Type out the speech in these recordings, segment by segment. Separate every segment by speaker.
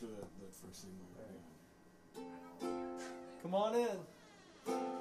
Speaker 1: after that, that first thing.
Speaker 2: Come on in.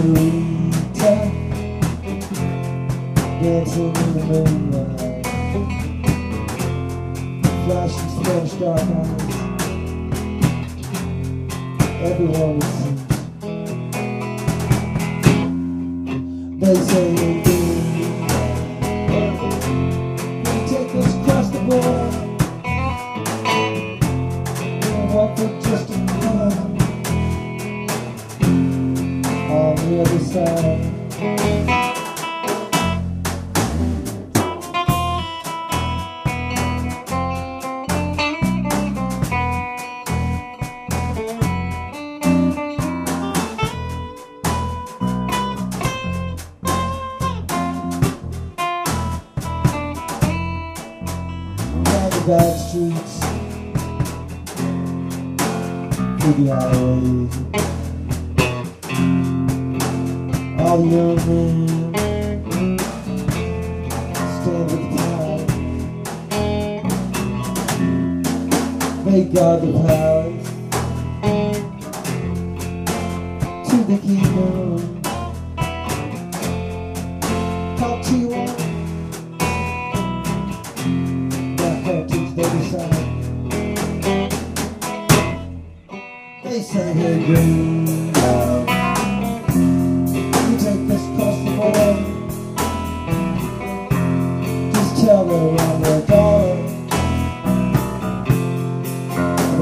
Speaker 2: senorita Dancing in the moonlight Flashing Spanish dark eyes Everyone was They say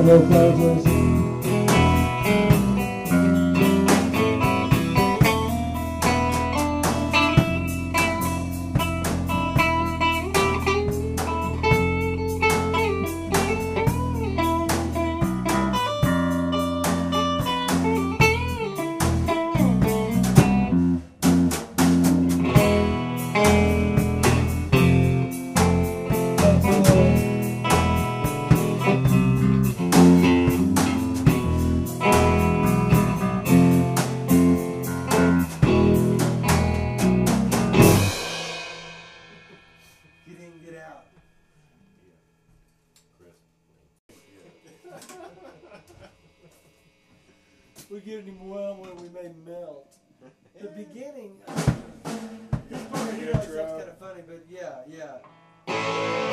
Speaker 2: no puzzles thing. Uh, part of the intro. Kind of funny, but yeah, yeah.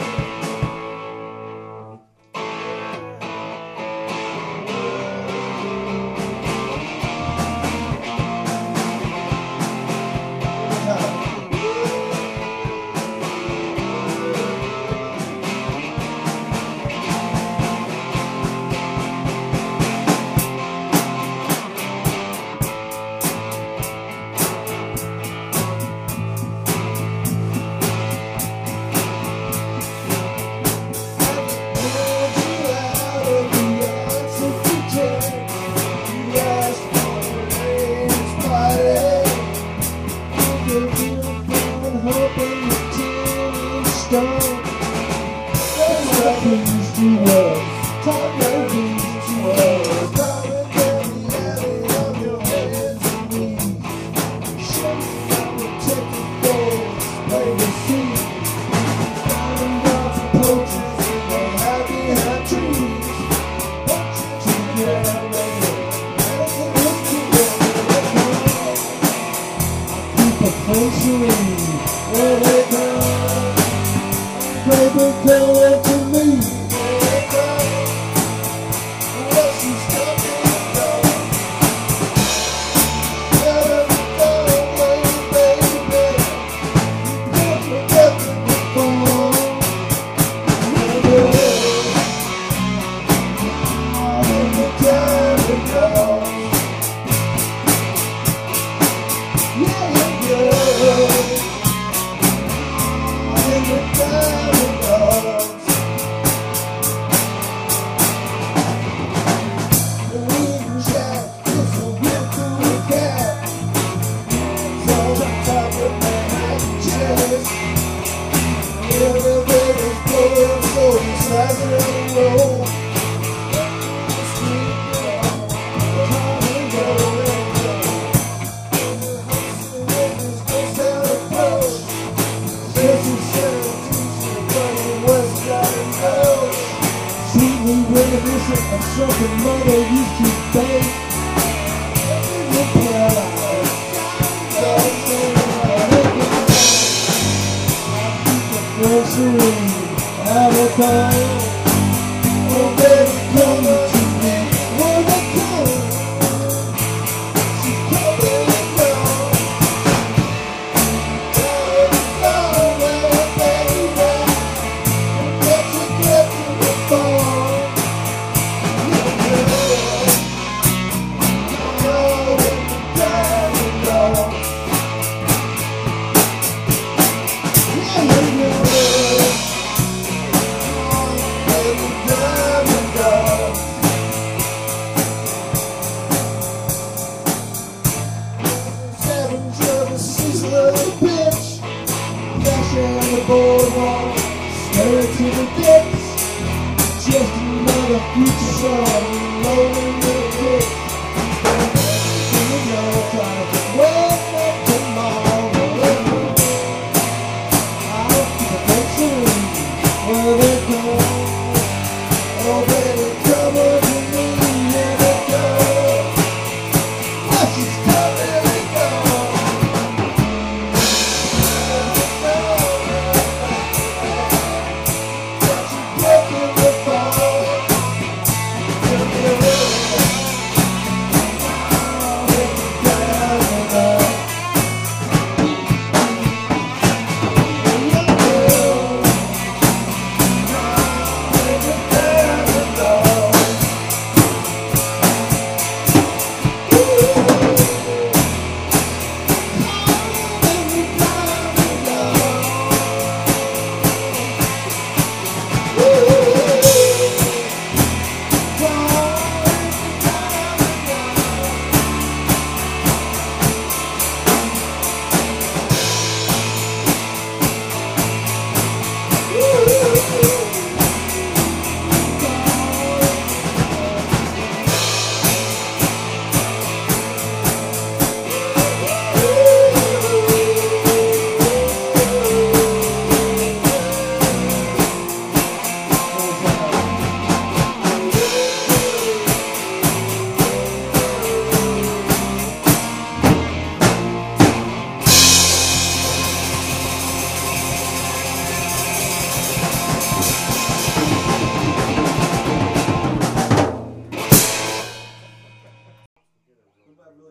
Speaker 1: isolated.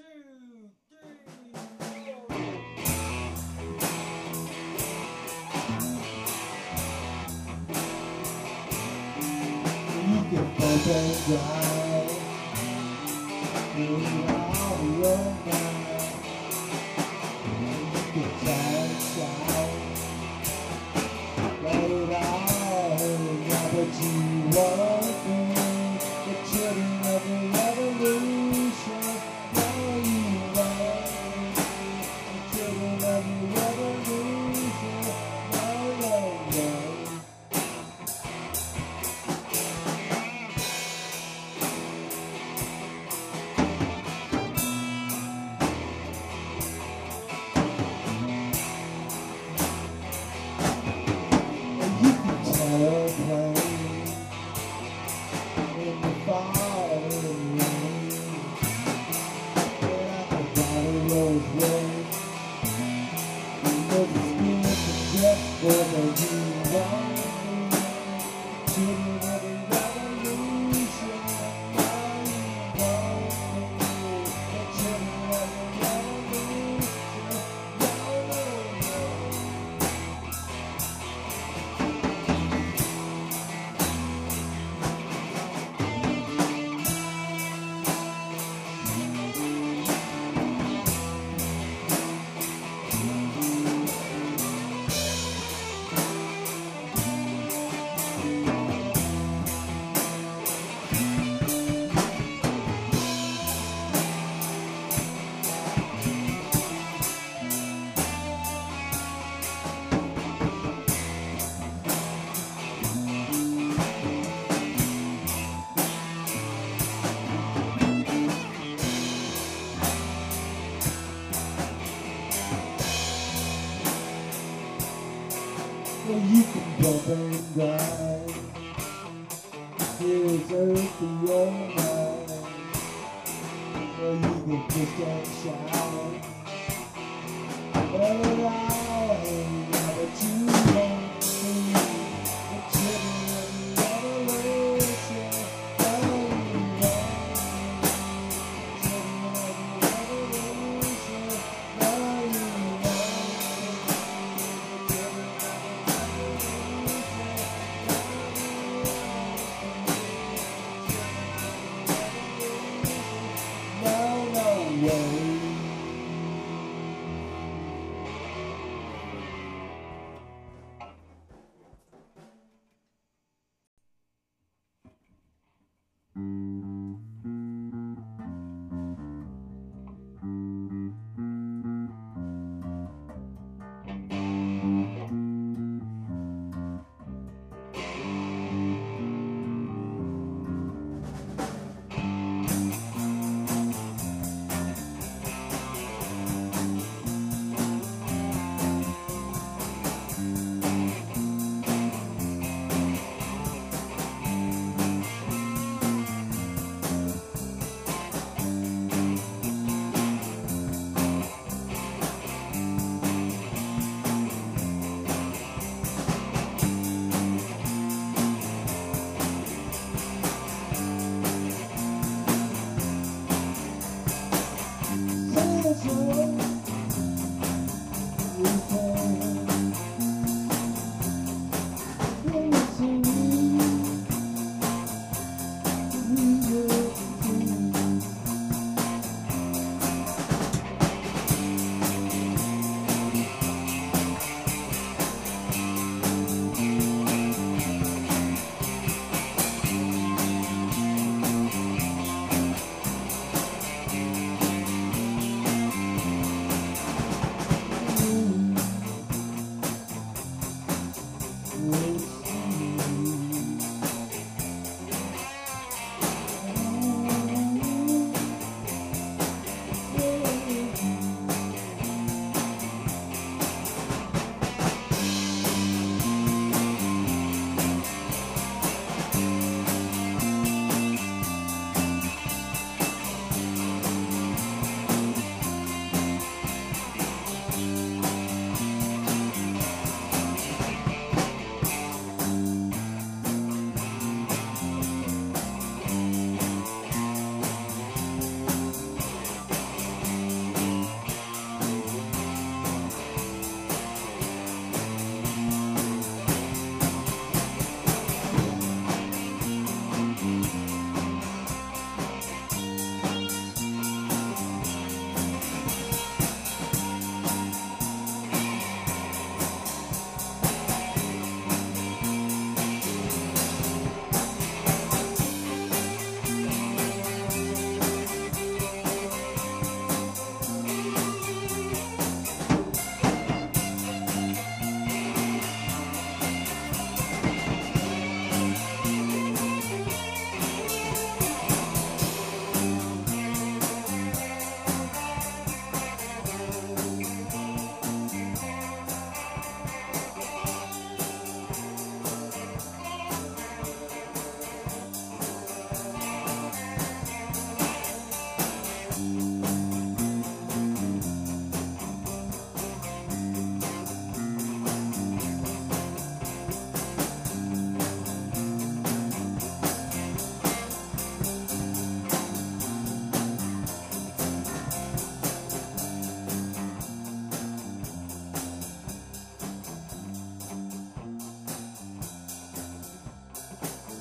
Speaker 1: two, three, four.
Speaker 2: You can open your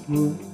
Speaker 2: good.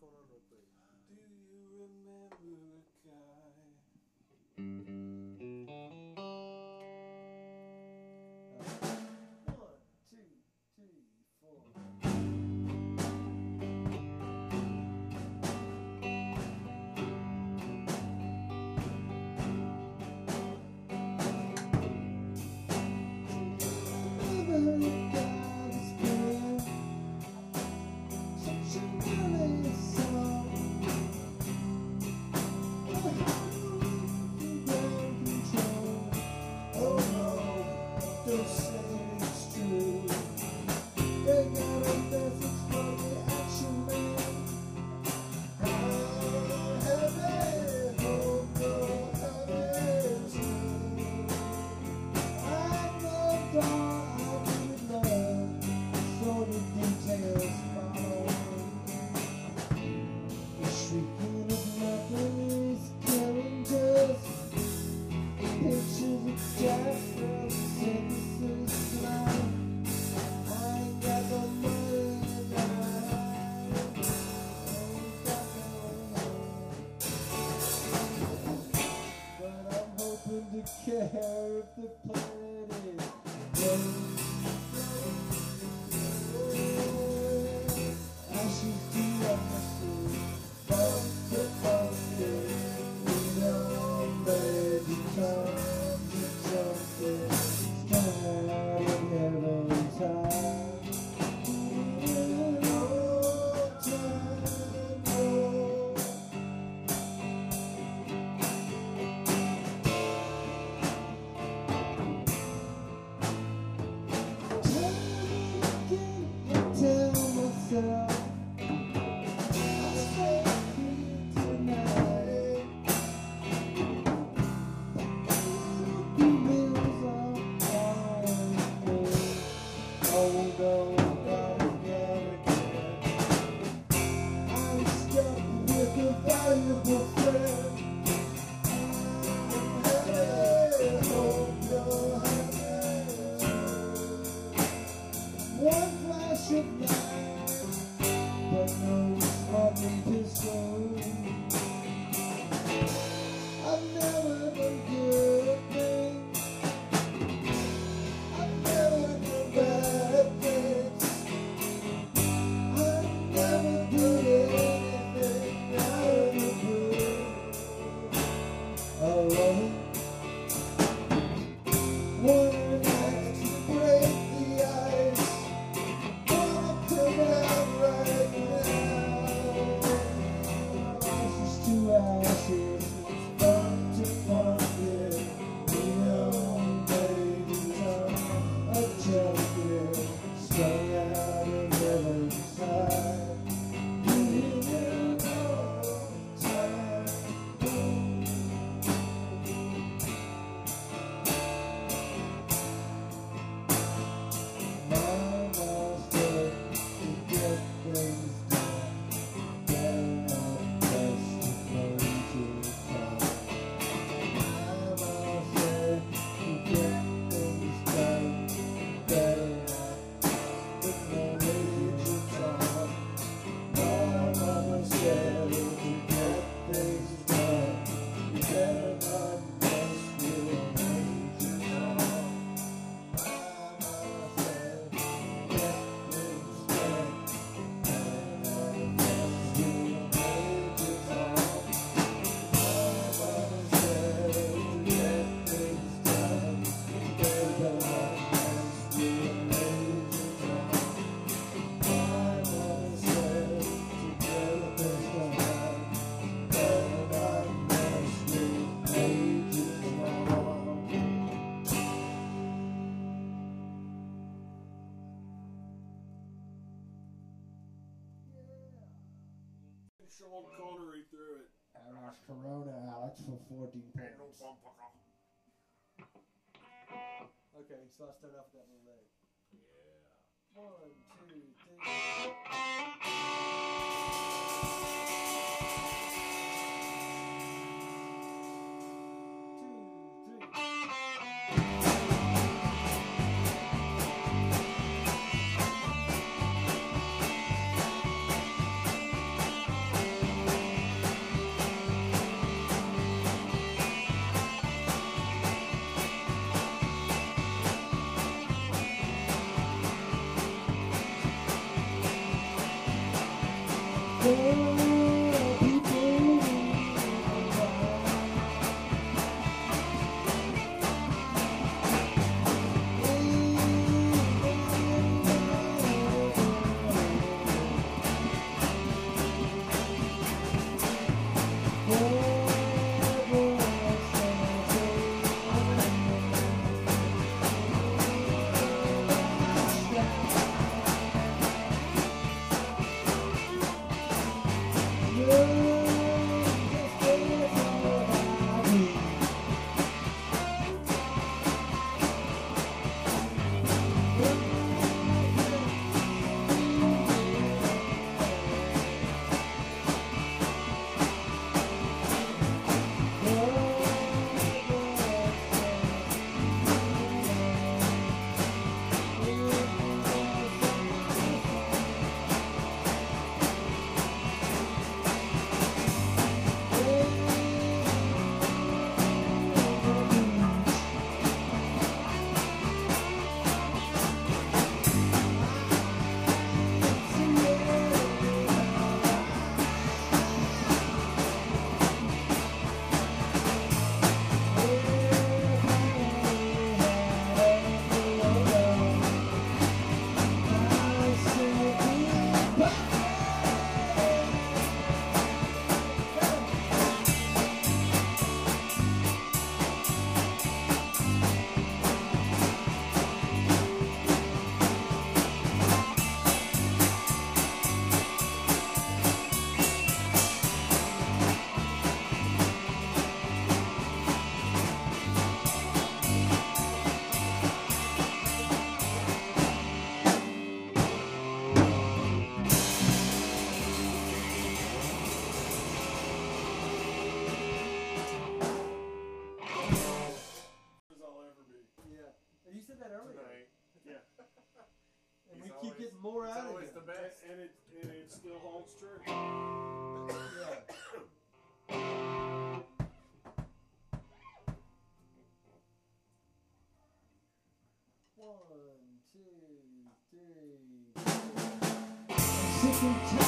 Speaker 1: going on real quick?
Speaker 3: Do you remember a guy?
Speaker 2: good place.
Speaker 3: Sean Connery threw it.
Speaker 2: And that's Corona, Alex, for 14 points.
Speaker 1: Okay, so I start off with that little leg.
Speaker 3: Yeah.
Speaker 1: One, two, three.
Speaker 3: Holds true.
Speaker 1: One, two, three.
Speaker 2: Sick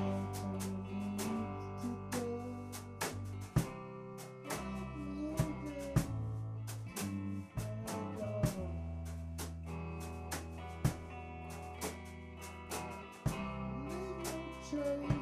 Speaker 1: Thank
Speaker 2: you.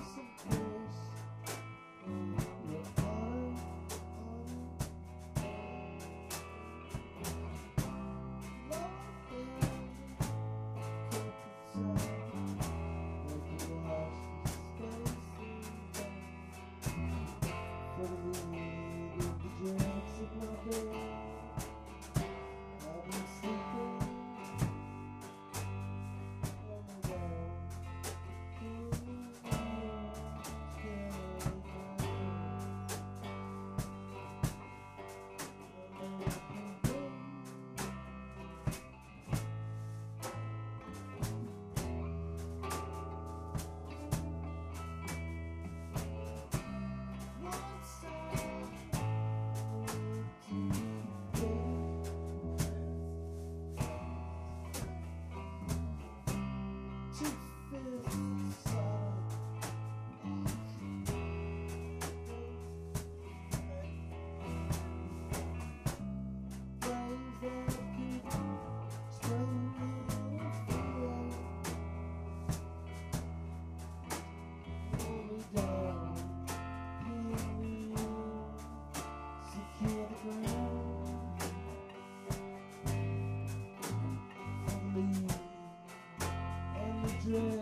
Speaker 1: slow.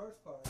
Speaker 1: first part.